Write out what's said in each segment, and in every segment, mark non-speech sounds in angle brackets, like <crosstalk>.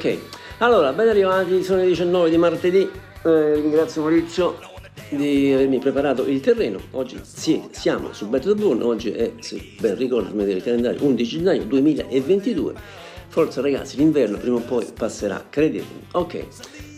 Ok, allora, ben arrivati, sono le 19 di martedì. Eh, ringrazio Maurizio di avermi preparato il terreno. Oggi sì, siamo su Battle Bourne, oggi è, sì, ben ricordo, il calendario, 11 gennaio 2022. Forza ragazzi, l'inverno prima o poi passerà, credetemi. Ok.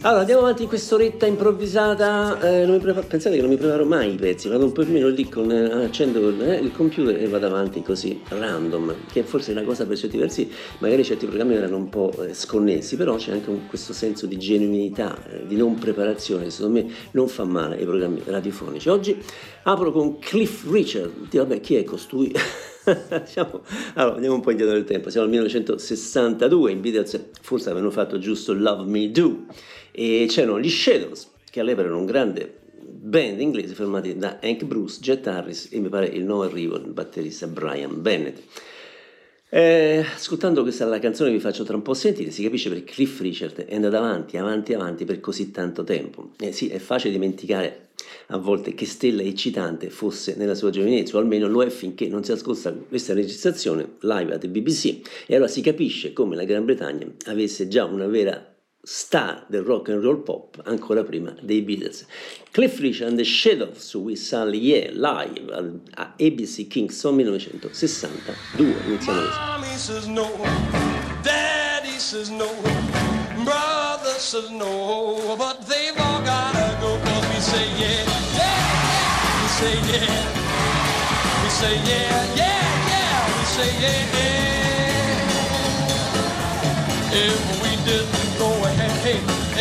Allora, andiamo avanti in quest'oretta improvvisata. Eh, preparo- pensate che non mi preparo mai i pezzi, vado un po' prima lì con eh, accendo eh, il computer e vado avanti così random, che forse è una cosa per certi versi, magari certi programmi erano un po' eh, sconnessi, però c'è anche un- questo senso di genuinità, eh, di non preparazione, secondo me non fa male ai programmi radiofonici. Oggi apro con Cliff Richard, vabbè, chi è costui? <laughs> <laughs> Siamo- allora, andiamo un po' indietro nel tempo, siamo al 1962, i Beatles forse avevano fatto giusto Love Me Do e c'erano gli Shadows, che all'epoca erano un grande band inglese formati da Hank Bruce, Jet Harris e mi pare il nuovo arrivo, il batterista Brian Bennett. Eh, ascoltando questa la canzone che vi faccio tra un po' sentire, si capisce perché Cliff Richard è andato avanti, avanti, avanti per così tanto tempo. Eh sì, è facile dimenticare a volte che stella eccitante fosse nella sua giovinezza, o almeno lo è finché non si ascolta questa registrazione live at BBC. E allora si capisce come la Gran Bretagna avesse già una vera star del rock and roll pop ancora prima dei Beatles. Cliff Richard and the Shadows su We Sally Yeah live a ABC Kingston 1962. Iniziamo. Mommy says no, Daddy says no, brother says no, but they've all gotta go 'cause we say yeah, yeah, we say yeah, we say yeah, yeah, yeah, we say yeah. If we didn't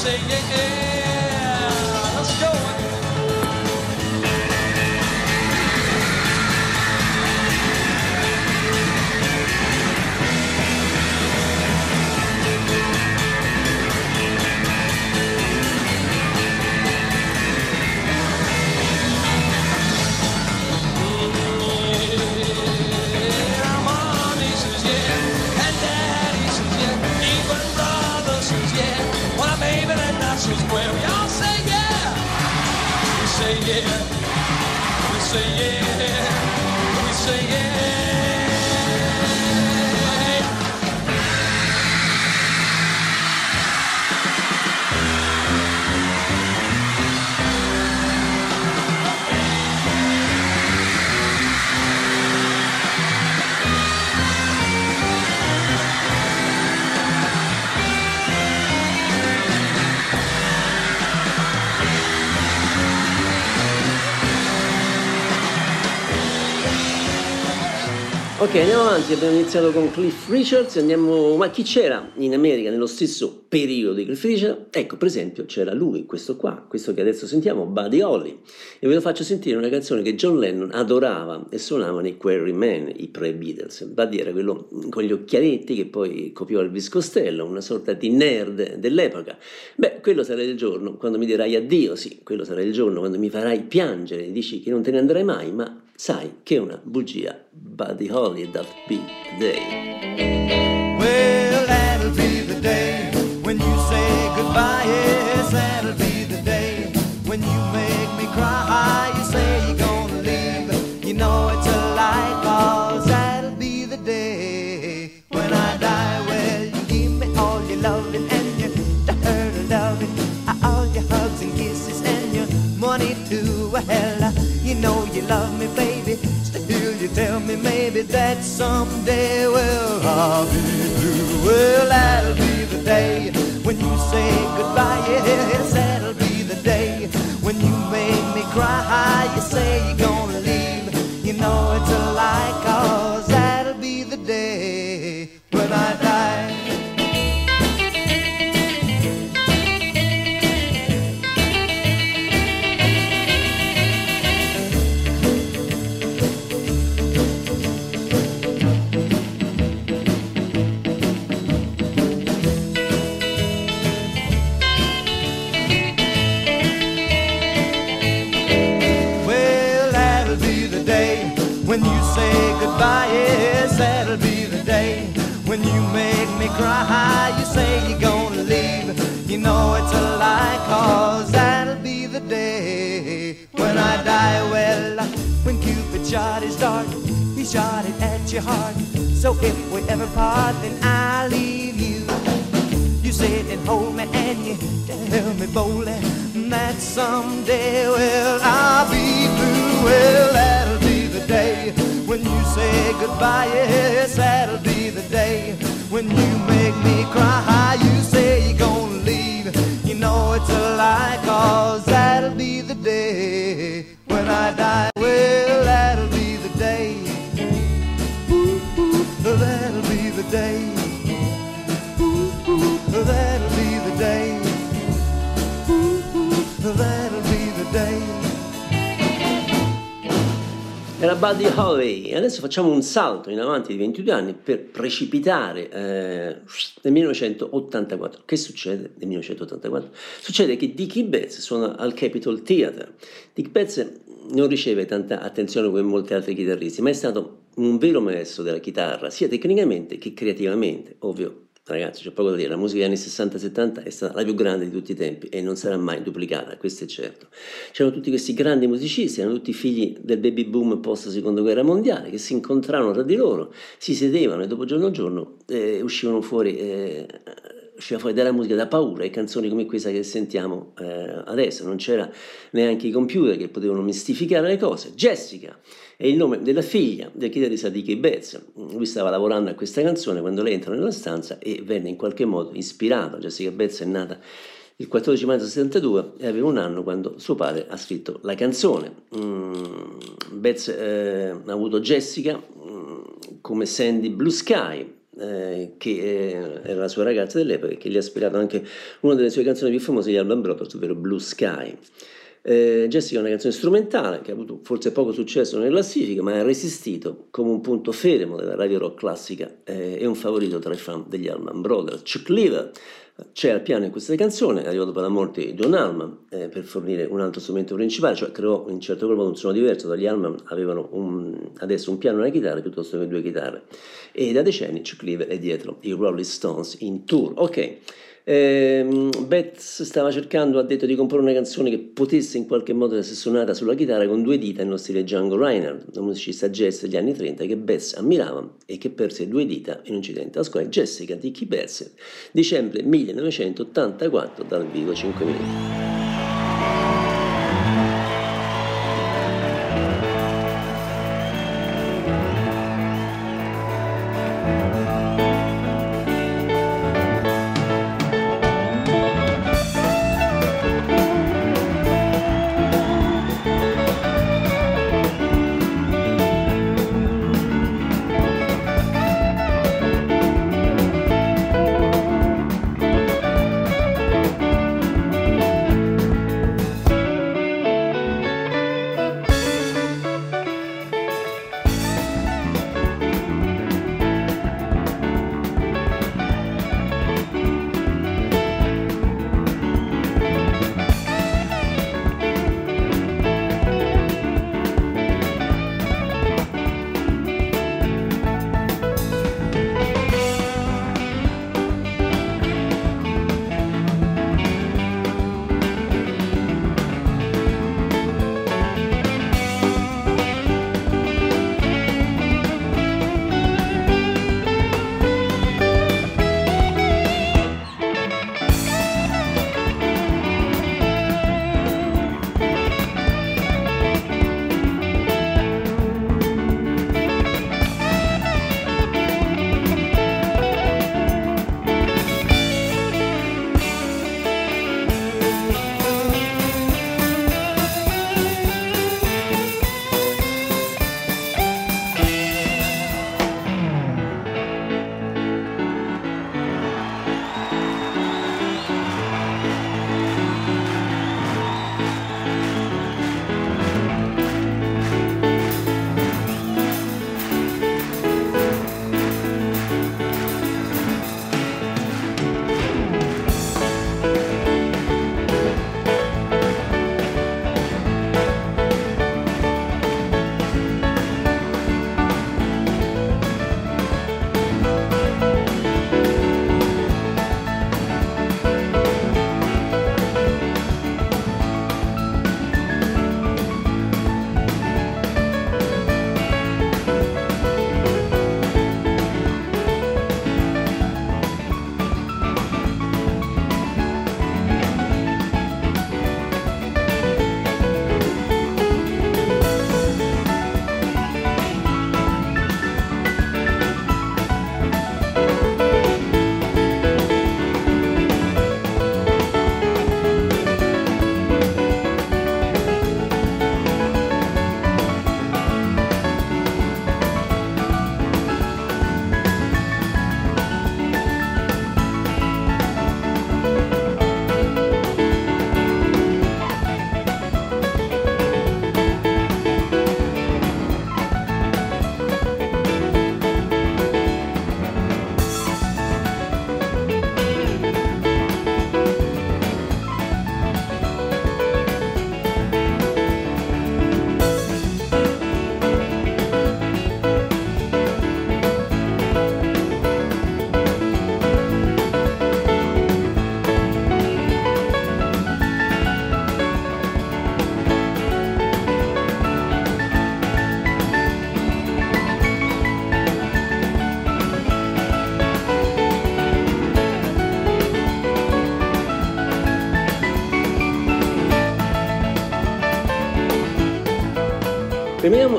say yeah. And where we all say yeah. We say yeah, we say yeah, we say yeah. Ok, andiamo avanti, abbiamo iniziato con Cliff Richards, andiamo... ma chi c'era in America nello stesso periodo di Cliff Richard? Ecco, per esempio, c'era lui, questo qua, questo che adesso sentiamo, Buddy Holly, e ve lo faccio sentire una canzone che John Lennon adorava e suonavano i Quarrymen, i pre-Beatles. Buddy era quello con gli occhialetti che poi copiò Elvis Costello, una sorta di nerd dell'epoca. Beh, quello sarà il giorno quando mi dirai addio, sì, quello sarà il giorno quando mi farai piangere, dici che non te ne andrai mai, ma sai che è una bugia. Buddy Holly, that the day. You love me, baby. Still, you tell me maybe that someday, well, I'll be blue. Well, that'll be the day when you say goodbye. Yes, that'll be the day when you make me cry. You say you're gonna leave. You know it's a lie, cause that'll be the day when I die. Goodbye, yes, that'll be the day when you make me cry. You say you're gonna leave, you know it's a lie, cause that'll be the day when I die. Well, when Cupid shot his dart, he shot it at your heart. So if we ever part, then I'll leave you. You sit and hold me and you tell me boldly that someday, well, I'll be blue. Well, that'll be the day when you say goodbye. Yes, that'll be the day when you make me cry. You say you're gonna leave. You know it's a lie, cause that'll be the day when I die. Era Buddy Holly e adesso facciamo un salto in avanti di 22 anni per precipitare eh, nel 1984. Che succede nel 1984? Succede che Dickie Betts suona al Capitol Theatre. Dick Betts non riceve tanta attenzione come molti altri chitarristi, ma è stato un vero maestro della chitarra, sia tecnicamente che creativamente, ovvio. Ragazzi, c'è poco da dire, la musica degli anni 60-70 è stata la più grande di tutti i tempi e non sarà mai duplicata, questo è certo. C'erano tutti questi grandi musicisti, erano tutti figli del baby boom post seconda guerra mondiale, che si incontravano tra di loro, si sedevano e dopo giorno a giorno eh, uscivano fuori... Eh, usciva fuori dalla musica da paura e canzoni come questa che sentiamo eh, adesso, non c'era neanche i computer che potevano mistificare le cose. Jessica è il nome della figlia del chitarrista Dickie Betts. Lui stava lavorando a questa canzone quando lei entra nella stanza e venne in qualche modo ispirato. Jessica Betts è nata il 14 maggio 72 e aveva un anno quando suo padre ha scritto la canzone. Mm, Betts eh, ha avuto Jessica mm, come Sandy Blue Sky, eh, che eh, era la sua ragazza dell'epoca e che gli ha ispirato anche una delle sue canzoni più famose di Alban Brothers, ovvero Blue Sky. Eh, Jessica è una canzone strumentale che ha avuto forse poco successo nelle classifiche, ma ha resistito come un punto fermo della radio rock classica eh, e un favorito tra i fan degli Allman Brothers. Chuck Lever c'è al piano in questa canzone, è arrivato per la morte di Don Allman eh, per fornire un altro strumento principale, cioè creò in certo modo un suono diverso dagli Allman, avevano un, adesso un piano e una chitarra piuttosto che due chitarre e da decenni Chuck Lever è dietro i Rolling Stones in tour. Ok, ehm, Betts stava cercando, ha detto, di comporre una canzone che potesse in qualche modo essere suonata sulla chitarra con due dita in stile Django Reinhardt, un musicista jazz degli anni 30 che Betts ammirava e che perse due dita in un incidente. La scuola Jessica di Keith Betts, dicembre 1984 dal vivo 5 minuti.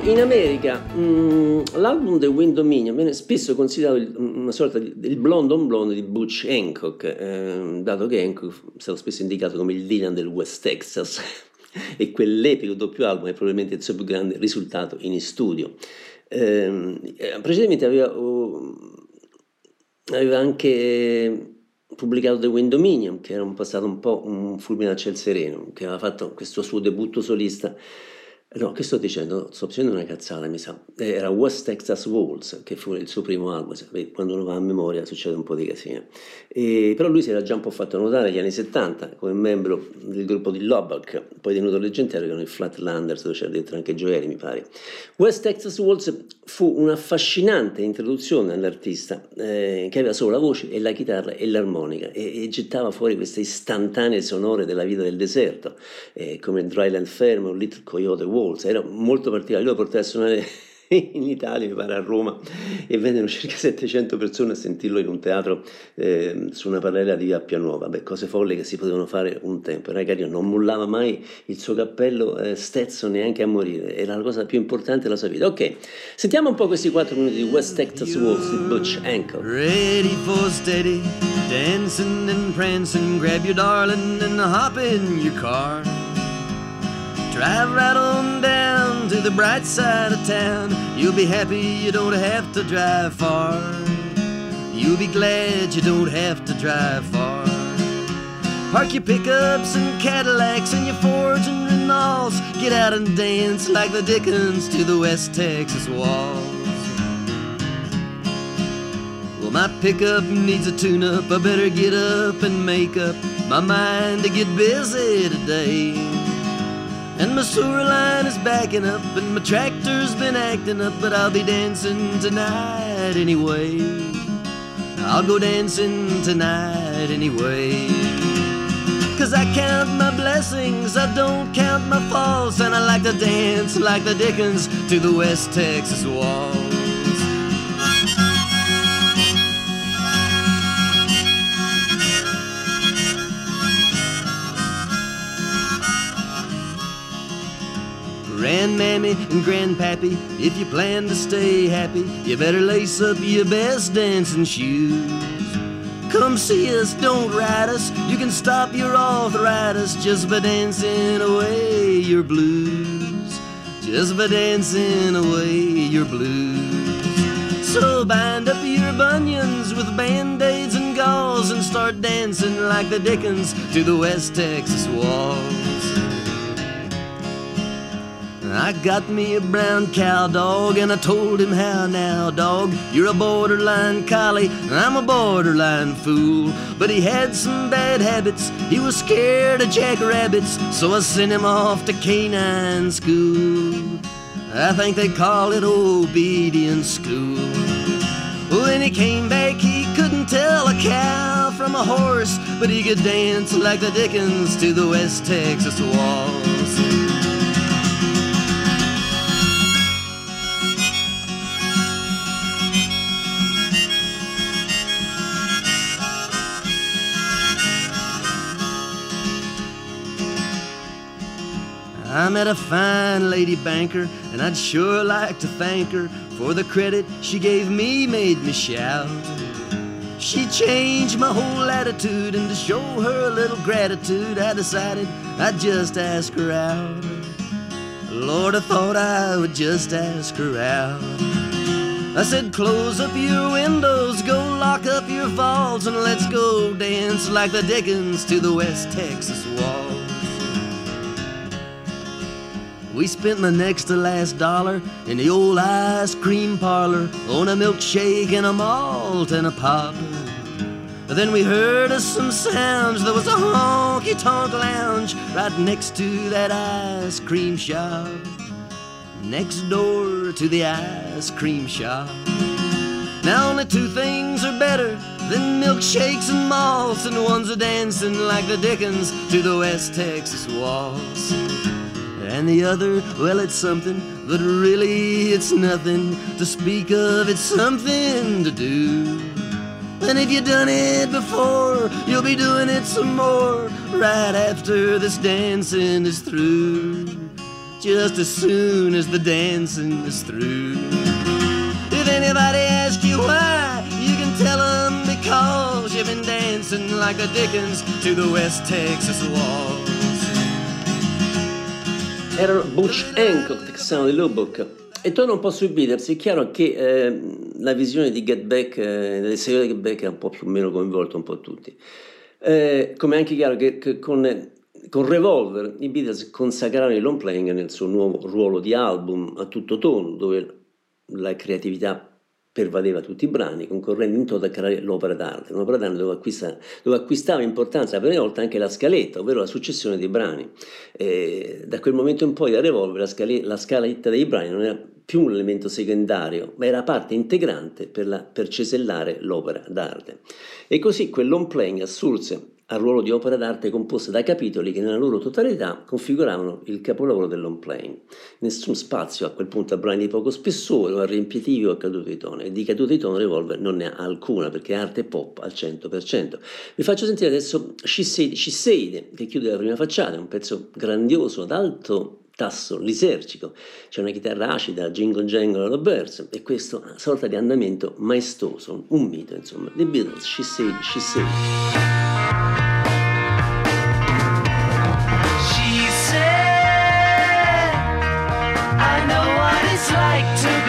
In America. Mm, l'album The Wind Dominion viene spesso considerato il- una sorta di il blonde on blonde di Butch Hancock, ehm, dato che Hancock è stato spesso indicato come il Dylan del West Texas <laughs> e quell'epico doppio album è probabilmente il suo più grande risultato in studio. Ehm, eh, precedentemente aveva, oh, aveva anche pubblicato The Wind Dominion, che era un po' stato un po' un fulmine a ciel sereno, che aveva fatto questo suo debutto solista. No, che sto dicendo? Sto dicendo una cazzata, mi sa. Eh, Era West Texas Walls, che fu il suo primo album. Quando uno va a memoria succede un po' di casino. E, però lui si era già un po' fatto notare negli anni 70 come membro del gruppo di Lubbock, poi divenuto leggendario, che erano i Flatlanders, dove c'era dentro anche Joeli, mi pare. West Texas Waltz fu un'affascinante introduzione all'artista eh, che aveva solo la voce e la chitarra e l'armonica e, e gettava fuori queste istantanee sonore della vita del deserto, eh, come Dryland Ferm o Little Coyote Waltz. Era molto particolare. Io lo portai a suonare <laughs> in Italia, mi pare a Roma, e vennero circa 700 persone a sentirlo in un teatro eh, su una parallela di Appia Nuova. Beh, cose folli che si potevano fare un tempo. Carino, non mollava mai il suo cappello eh, Stetson neanche a morire, era la cosa più importante della sua vita. Ok, sentiamo un po' questi 4 minuti di West Texas Waltz di Butch Hancock. Ready for steady, dancing and prancing. Grab your darling and hop in your car. Drive right on down to the bright side of town. You'll be happy you don't have to drive far. You'll be glad you don't have to drive far. Park your pickups and Cadillacs and your Fords and Renaults. Get out and dance like the Dickens to the West Texas walls. Well, my pickup needs a tune up. I better get up and make up my mind to get busy today. And my sewer line is backing up, and my tractor's been acting up, but I'll be dancing tonight anyway. I'll go dancing tonight anyway. Cause I count my blessings, I don't count my faults, and I like to dance like the Dickens to the West Texas walls. Grandmammy and Grandpappy, if you plan to stay happy, you better lace up your best dancing shoes. Come see us, don't ride us. You can stop your arthritis just by dancing away your blues. Just by dancing away your blues. So bind up your bunions with band-aids and gauze and start dancing like the Dickens to the West Texas walls. I got me a brown cow dog and I told him how now, dog. You're a borderline collie, and I'm a borderline fool. But he had some bad habits, he was scared of jackrabbits, so I sent him off to canine school. I think they call it obedience school. When he came back, he couldn't tell a cow from a horse, but he could dance like the Dickens to the West Texas walls. I met a fine lady banker, and I'd sure like to thank her for the credit she gave me, made me shout. She changed my whole attitude, and to show her a little gratitude, I decided I'd just ask her out. Lord, I thought I would just ask her out. I said, close up your windows, go lock up your vaults, and let's go dance like the Dickens to the West Texas walls. We spent the next to last dollar in the old ice cream parlor on a milkshake and a malt and a pop. Then we heard of some sounds. There was a honky tonk lounge right next to that ice cream shop. Next door to the ice cream shop. Now only two things are better than milkshakes and malts, and one's a dancing like the Dickens to the West Texas waltz. And the other, well, it's something, but really it's nothing to speak of. It's something to do. And if you've done it before, you'll be doing it some more right after this dancing is through. just as soon as the dancing is through. If anybody asks you why, you can tell them because you've been dancing like the Dickens to the West Texas waltz. Erano Butch Hancock, texano di Lubbock. E torno un po' sui Beatles, è chiaro che eh, la visione di Get Back, eh, del seguito di Get Back è un po' più o meno coinvolto un po' tutti. Eh, come è anche chiaro che, che con, con, Revolver i Beatles consacrarono il long playing nel suo nuovo ruolo di album a tutto tono, dove la creatività pervadeva tutti i brani, concorrendo in toto a creare l'opera d'arte, un'opera d'arte dove, acquista, dove acquistava importanza la prima volta anche la scaletta, ovvero la successione dei brani. E da quel momento in poi da Revolver la, scale, la scaletta dei brani non era più un elemento secondario, ma era parte integrante per, la, per cesellare l'opera d'arte. E così quel long playing assurse al ruolo di opera d'arte composta da capitoli che nella loro totalità configuravano il capolavoro del long playing. Nessun spazio a quel punto a brani di poco spessore o a riempitivi o a cadute di tono, e di cadute di tono Revolver non ne ha alcuna perché è arte pop al 100%. Vi faccio sentire adesso Said che chiude la prima facciata, un pezzo grandioso ad alto tasso lisergico, c'è una chitarra acida, jingle jangle alla Birds e questo sorta di andamento maestoso, un mito insomma, The Beatles, She Said, She. like to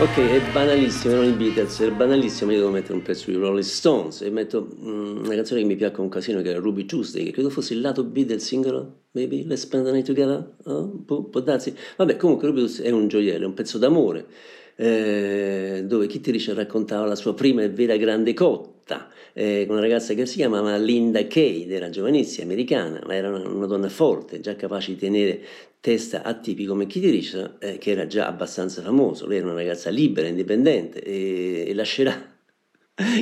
Ok, è banalissimo, erano i Beatles, è banalissimo, io devo mettere un pezzo di Rolling Stones e metto mm, una canzone che mi piacque un casino che era Ruby Tuesday, che credo fosse il lato B del singolo, maybe, Let's Spend the Night Together, oh, può, può darsi. Vabbè, comunque Ruby Tuesday è un gioiello, è un pezzo d'amore, eh, dove Kitty Richard raccontava la sua prima e vera grande cotta, eh, con una ragazza che si chiamava Linda Cade, era giovanissima, americana, ma era una, una donna forte, già capace di tenere testa a tipi come Kitty Richard, eh, che era già abbastanza famoso, lei era una ragazza libera, indipendente e, e lascerà.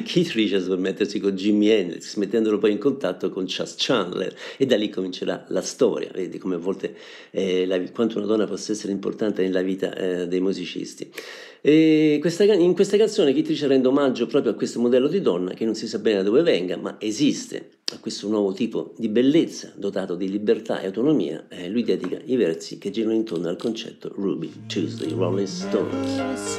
Keith Richards per mettersi con Jimi Hendrix, mettendolo poi in contatto con Chas Chandler? E da lì comincerà la storia, vedi come a volte eh, la- quanto una donna possa essere importante nella vita eh, dei musicisti. E questa in questa canzone Keith Richards rende omaggio proprio a questo modello di donna che non si sa bene da dove venga, ma esiste, a questo nuovo tipo di bellezza dotato di libertà e autonomia, eh, lui dedica i versi che girano intorno al concetto Ruby Tuesday, Rolling Stones.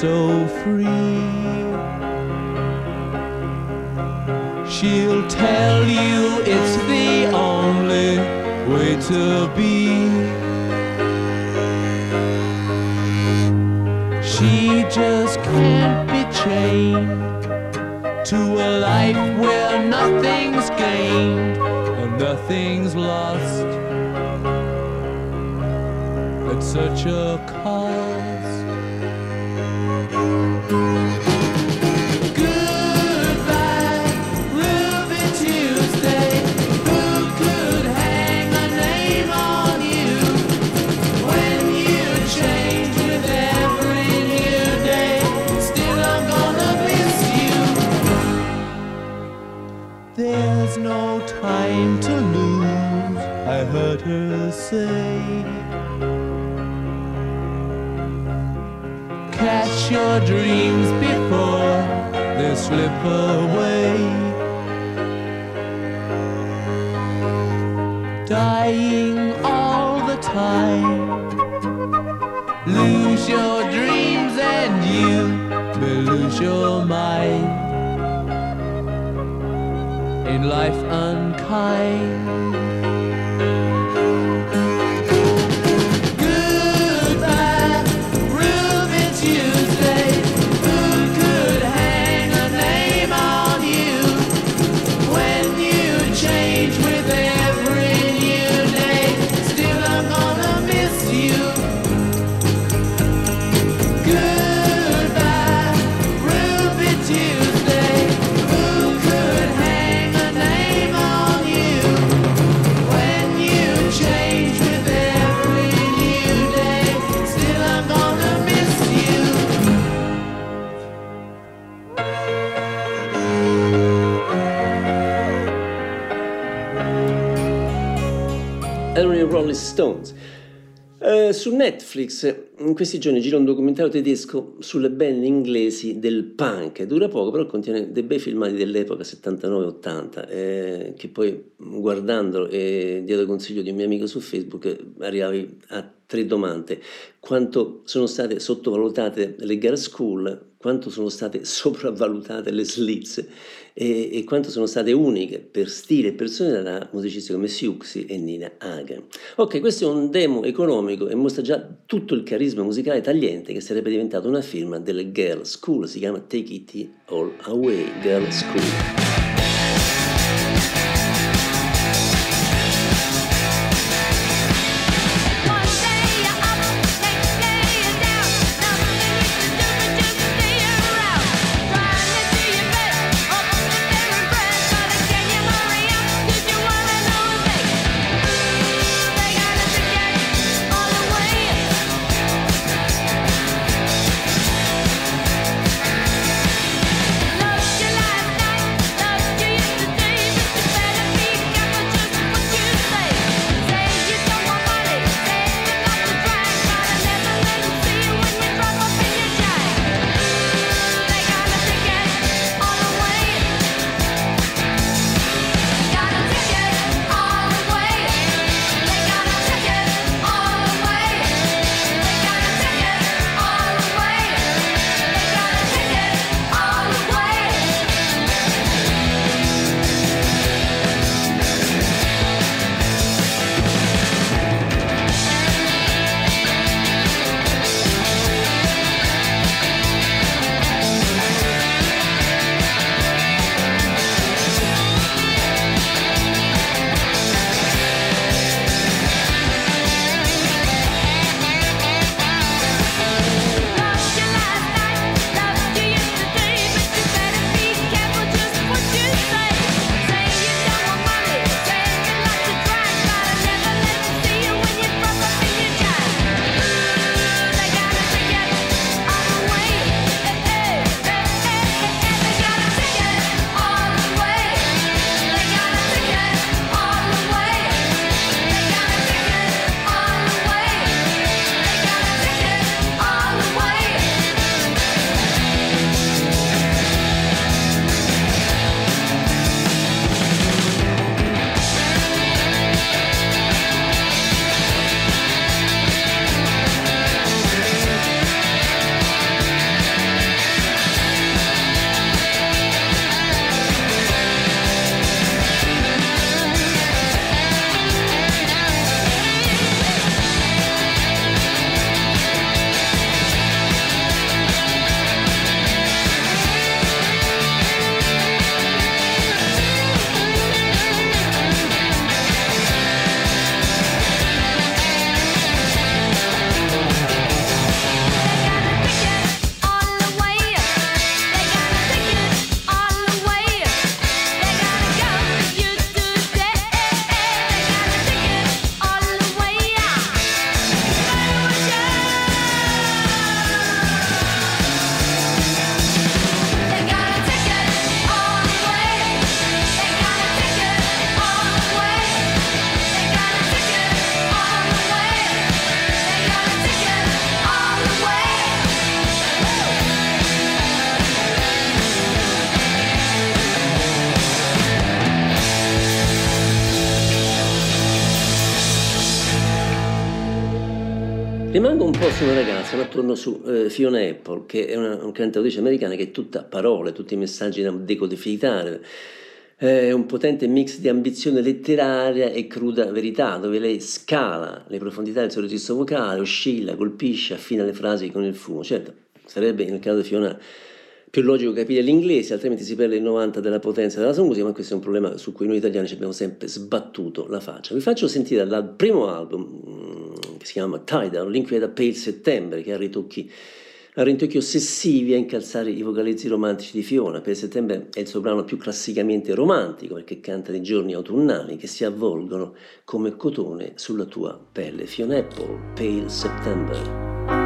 So free. She'll tell you it's the only way to be. She just can't be chained to a life where nothing's gained and nothing's lost at such a time to lose, I heard her say. Catch your dreams before they slip away. Dying all the time. Lose your dreams and you will lose your mind. In life unkind behind. Eh, su Netflix in questi giorni gira un documentario tedesco sulle band inglesi del punk. Dura poco, però contiene dei bei filmati dell'epoca 79-80, eh, che poi guardandolo e dietro consiglio di un mio amico su Facebook eh, arrivavi a tre domande. Quanto sono state sottovalutate le girl school, quanto sono state <laughs> sopravvalutate le slits e, e quanto sono state uniche per stile e personalità musicisti come Siuxi e Nina Hagen. Ok, questo è un demo economico e mostra già tutto il carisma musicale tagliente che sarebbe diventato una firma delle girl school, si chiama Take It All Away Girl School. Una ragazza, ma torno su eh, Fiona Apple, che è una, una cantautrice americana che è tutta parole, tutti i messaggi da decodificare. È un potente mix di ambizione letteraria e cruda verità, dove lei scala le profondità del suo registro vocale, oscilla, colpisce, affina le frasi con il fumo. Certo, sarebbe nel caso di Fiona più logico capire l'inglese, altrimenti si perde il 90 della potenza della sua musica, ma questo è un problema su cui noi italiani ci abbiamo sempre sbattuto la faccia. Vi faccio sentire dal primo album, mm, che si chiama Tidal, l'inquieta Pale Settembre, che ha ritocchi ha rintocchi ossessivi a incalzare i vocalizzi romantici di Fiona. Per settembre è il suo brano più classicamente romantico perché canta di giorni autunnali che si avvolgono come cotone sulla tua pelle. Fiona Apple, Pale September.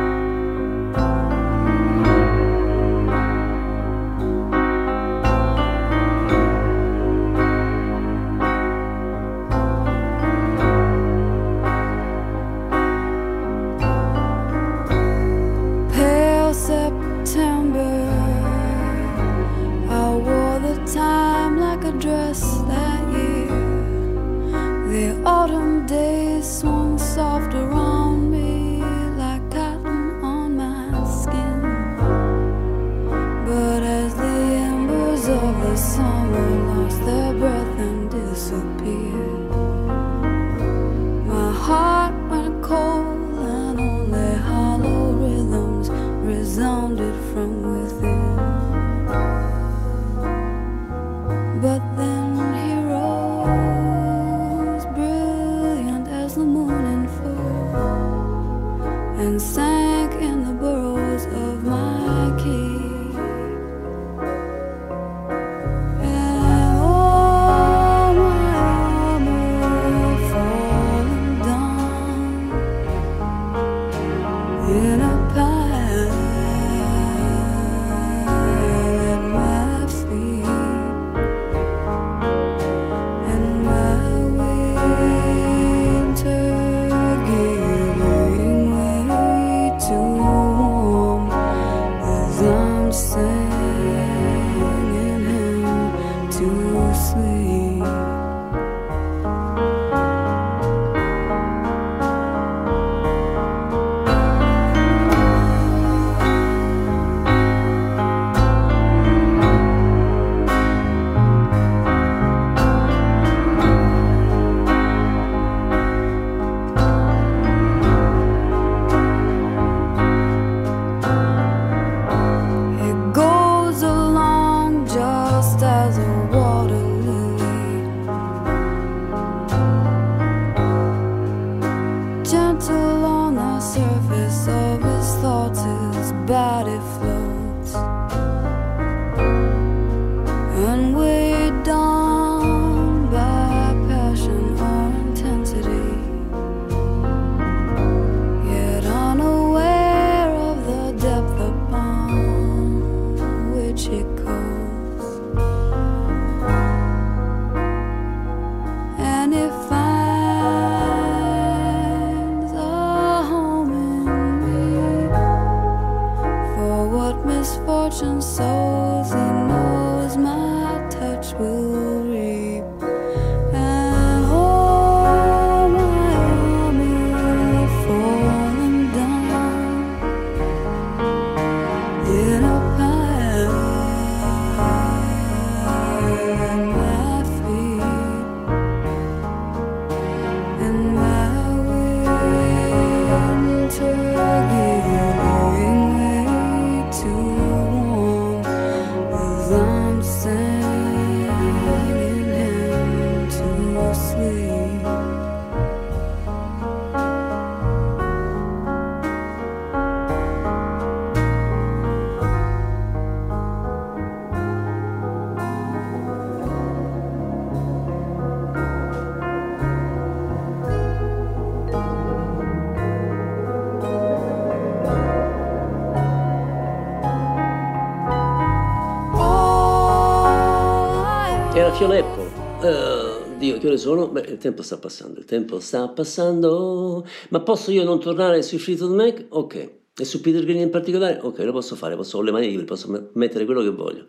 Ore sono? Beh, il tempo sta passando, il tempo sta passando. Ma posso io non tornare sui Fleetwood Mac? Ok. E su Peter Green in particolare? Ok, lo posso fare, posso ho le mani libere, posso me- mettere quello che voglio.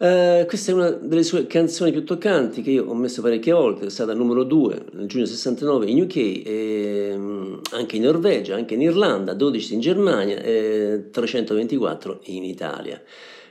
Eh, questa è una delle sue canzoni più toccanti che io ho messo parecchie volte, è stata numero 2 nel giugno 69 in UK e mm, anche in Norvegia, anche in Irlanda, 12 in Germania e 324 in Italia.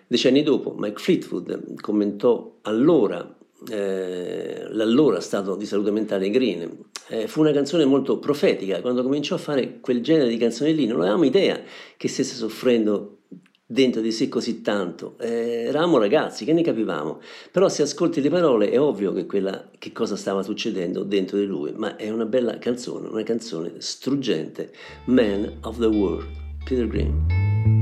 Decenni dopo, Mike Fleetwood commentò allora eh, l'allora stato di salute mentale Green. Eh, fu una canzone molto profetica, quando cominciò a fare quel genere di canzoni lì non avevamo idea che stesse soffrendo dentro di sé così tanto. Eh, eravamo ragazzi, che ne capivamo? Però se ascolti le parole è ovvio che, quella, che cosa stava succedendo dentro di lui, ma è una bella canzone, una canzone struggente, Man of the World, Peter Green.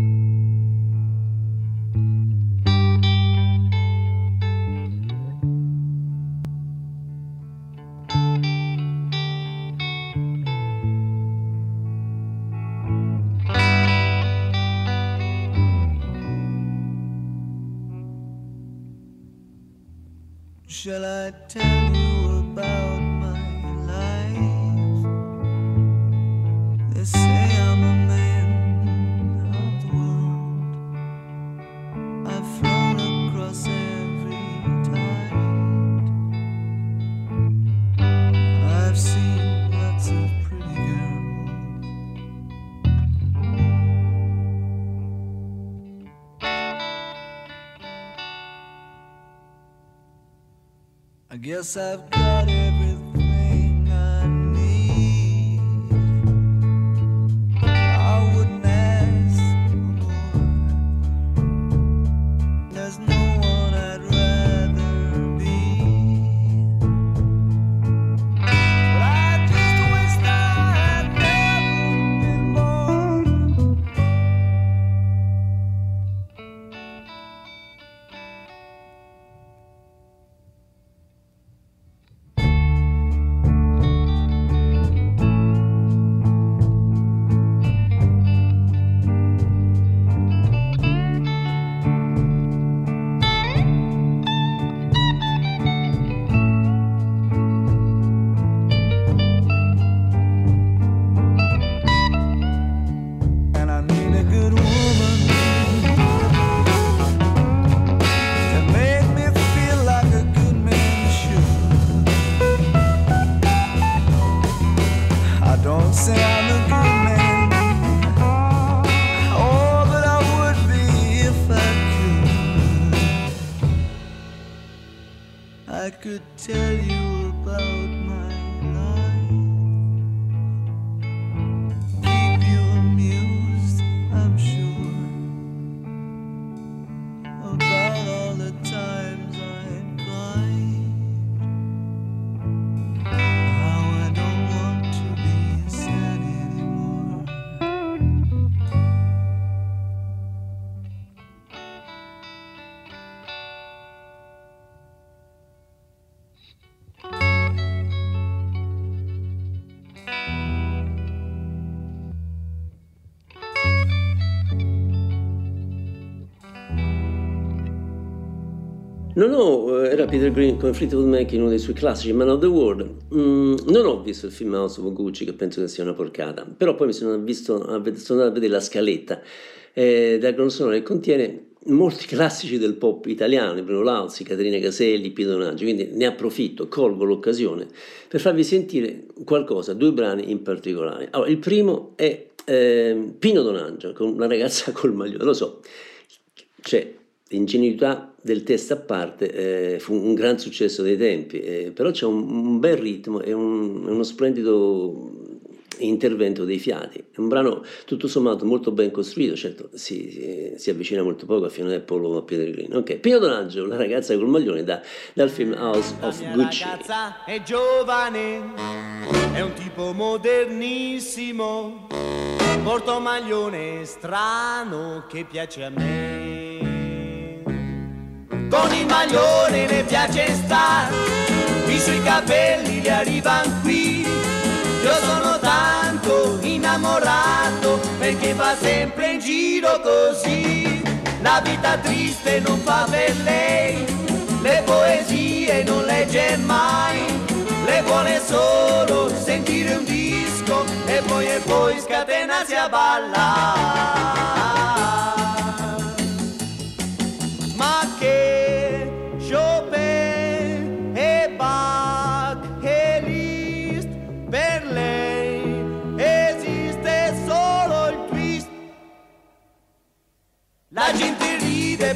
Guess I've got everything Non ho, eh, era Peter Green con Fleetwood Mac in uno dei suoi classici, Man of the World. Mm, non ho visto il film House of Gucci, che penso che sia una porcata, però poi mi sono, visto, sono andato a vedere la scaletta eh, della colonna sonora che contiene molti <laughs> classici del pop italiano, Bruno Lauzi, Caterina Caselli, Pino Donaggio, quindi ne approfitto, colgo l'occasione per farvi sentire qualcosa, due brani in particolare. Allora, il primo è eh, Pino Donaggio, con una ragazza <laughs> col maglione, lo so, c'è l'ingenuità del testo a parte, eh, fu un gran successo dei tempi, eh, però c'è un, un bel ritmo e un- uno splendido intervento dei fiati. È un brano tutto sommato molto ben costruito, certo si, si- si avvicina molto poco a Fiona Apple o a Green. Ok, Pino Donaggio, la ragazza col maglione da- dal film House of Gucci. ragazza è giovane, è un tipo modernissimo, porta un maglione strano che piace a me. Con il maglione ne piace star, i suoi capelli li arrivan qui. Io sono tanto innamorato perché va sempre in giro così. La vita triste non fa per lei, le poesie non legge mai, le vuole solo sentire un disco e poi e poi scatenarsi a ballare.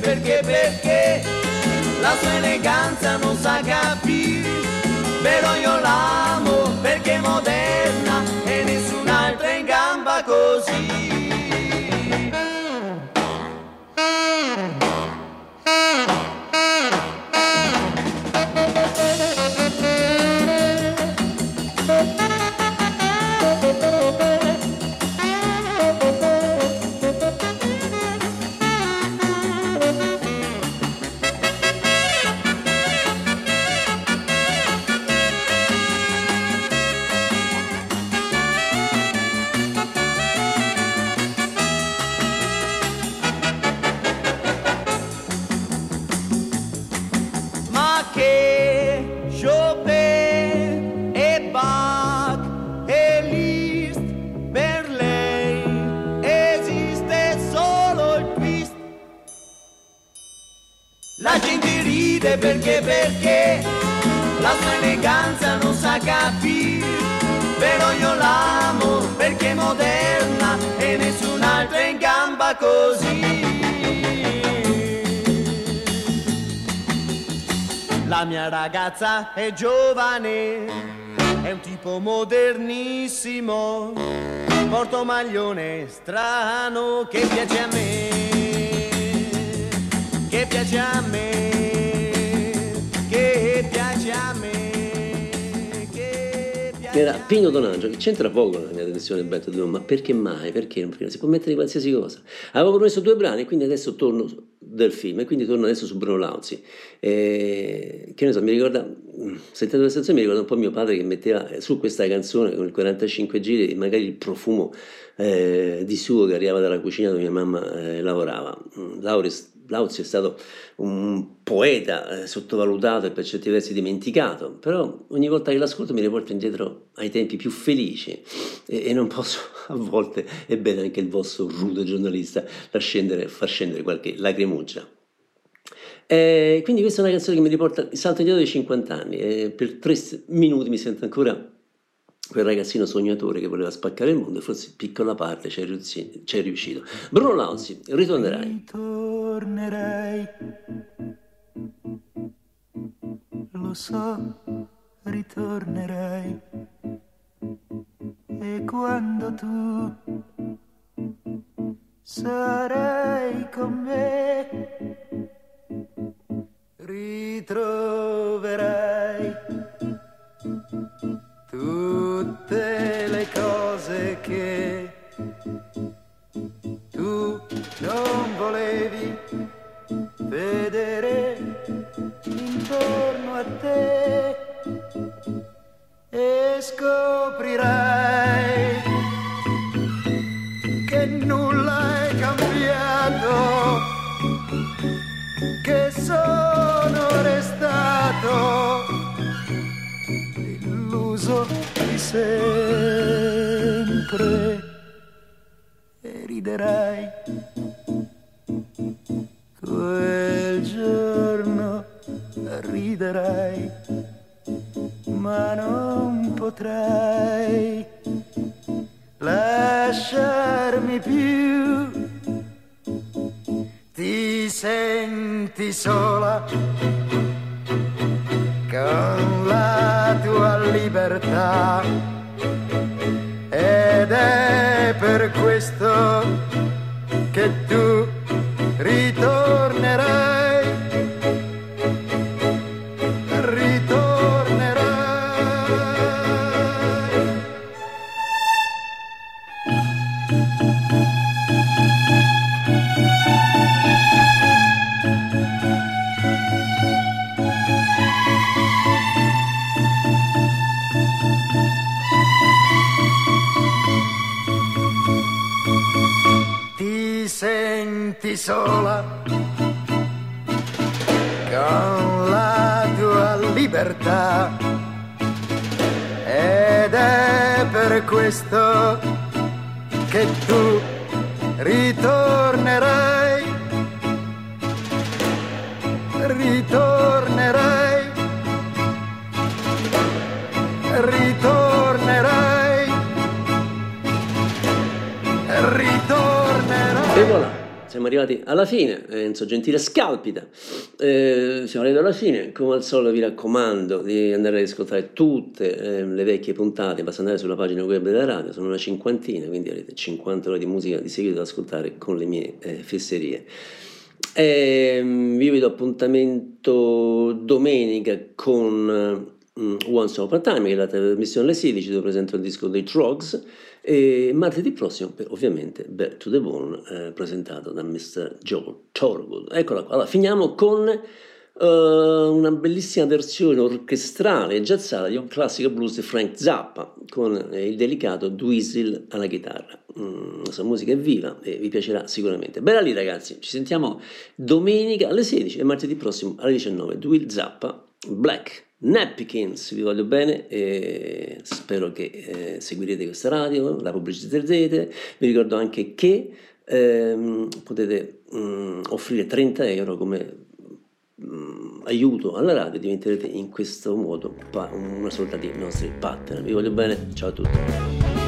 perché perché la sua eleganza non sa capire, però io l'amo perché è moderna e nessun'altra in gamba così. È giovane, è un tipo modernissimo, porto maglione strano che piace a me, che piace a me, che piace a me, Era Pino Donaggio, che c'entra poco nella mia trasmissione Beto Duo, ma perché mai? Perché? Non si può mettere qualsiasi cosa. Avevo promesso due brani, quindi adesso torno del film, e quindi torno adesso su Bruno Lauzi. Eh, che ne so, mi ricorda, sentendo questa canzone mi ricorda un po' mio padre che metteva su questa canzone con il 45 giri, magari il profumo eh, di suo che arrivava dalla cucina dove mia mamma eh, lavorava. Mm, Lauris- Lauzi è stato un poeta eh, sottovalutato e per certi versi dimenticato, però ogni volta che l'ascolto mi riporta indietro ai tempi più felici e, e non posso <laughs> a volte, è bene anche il vostro rude giornalista, scendere, far scendere qualche lacrimuccia. Eh, quindi questa è una canzone che mi riporta il salto indietro dei 50 anni e per tre minuti mi sento ancora quel ragazzino sognatore che voleva spaccare il mondo e forse piccola parte ci è riuscito. Bruno Lauzi, ritornerai. Ritornerai, lo so, ritornerai. E quando tu sarai con me, ritroverai tutte le cose che tu non volevi vedere intorno a te e scoprirai che nulla è cambiato, che sono restato illuso di sempre riderai quel giorno riderai ma non potrai lasciarmi più. Ti senti sola con la tua libertà libertà ed è per questo che tu ritornerai, ritornerai, ritornerai, ritornerai. E voilà, siamo arrivati alla fine, Enzo Gentile scalpita, Eh, siamo arrivati alla fine, come al solito vi raccomando di andare ad ascoltare tutte eh, le vecchie puntate, basta andare sulla pagina web della radio, sono una cinquantina, quindi avete 50 ore di musica di seguito da ascoltare con le mie eh, fesserie. Ehm, io vi do appuntamento domenica con mm, Once Upon a Time, che è la trasmissione alle 16, dove presento il disco dei Trogs, e martedì prossimo, ovviamente, Back to the Bone, eh, presentato da Mr. Joe Torgood. Eccola qua. Allora, finiamo con eh, una bellissima versione orchestrale e jazzata di un classico blues di Frank Zappa, con eh, il delicato Dweezil alla chitarra. Mm, la sua musica è viva e vi piacerà sicuramente. Bella lì ragazzi, ci sentiamo domenica alle 16 e martedì prossimo alle 19. Dweezil Zappa, Black. Napkins, vi voglio bene e spero che eh, seguirete questa radio, la pubblicizzerete. Vi ricordo anche che ehm, potete mm, offrire 30 euro come mm, aiuto alla radio diventerete in questo modo pa- una sorta di nostri partner. Vi voglio bene, ciao a tutti.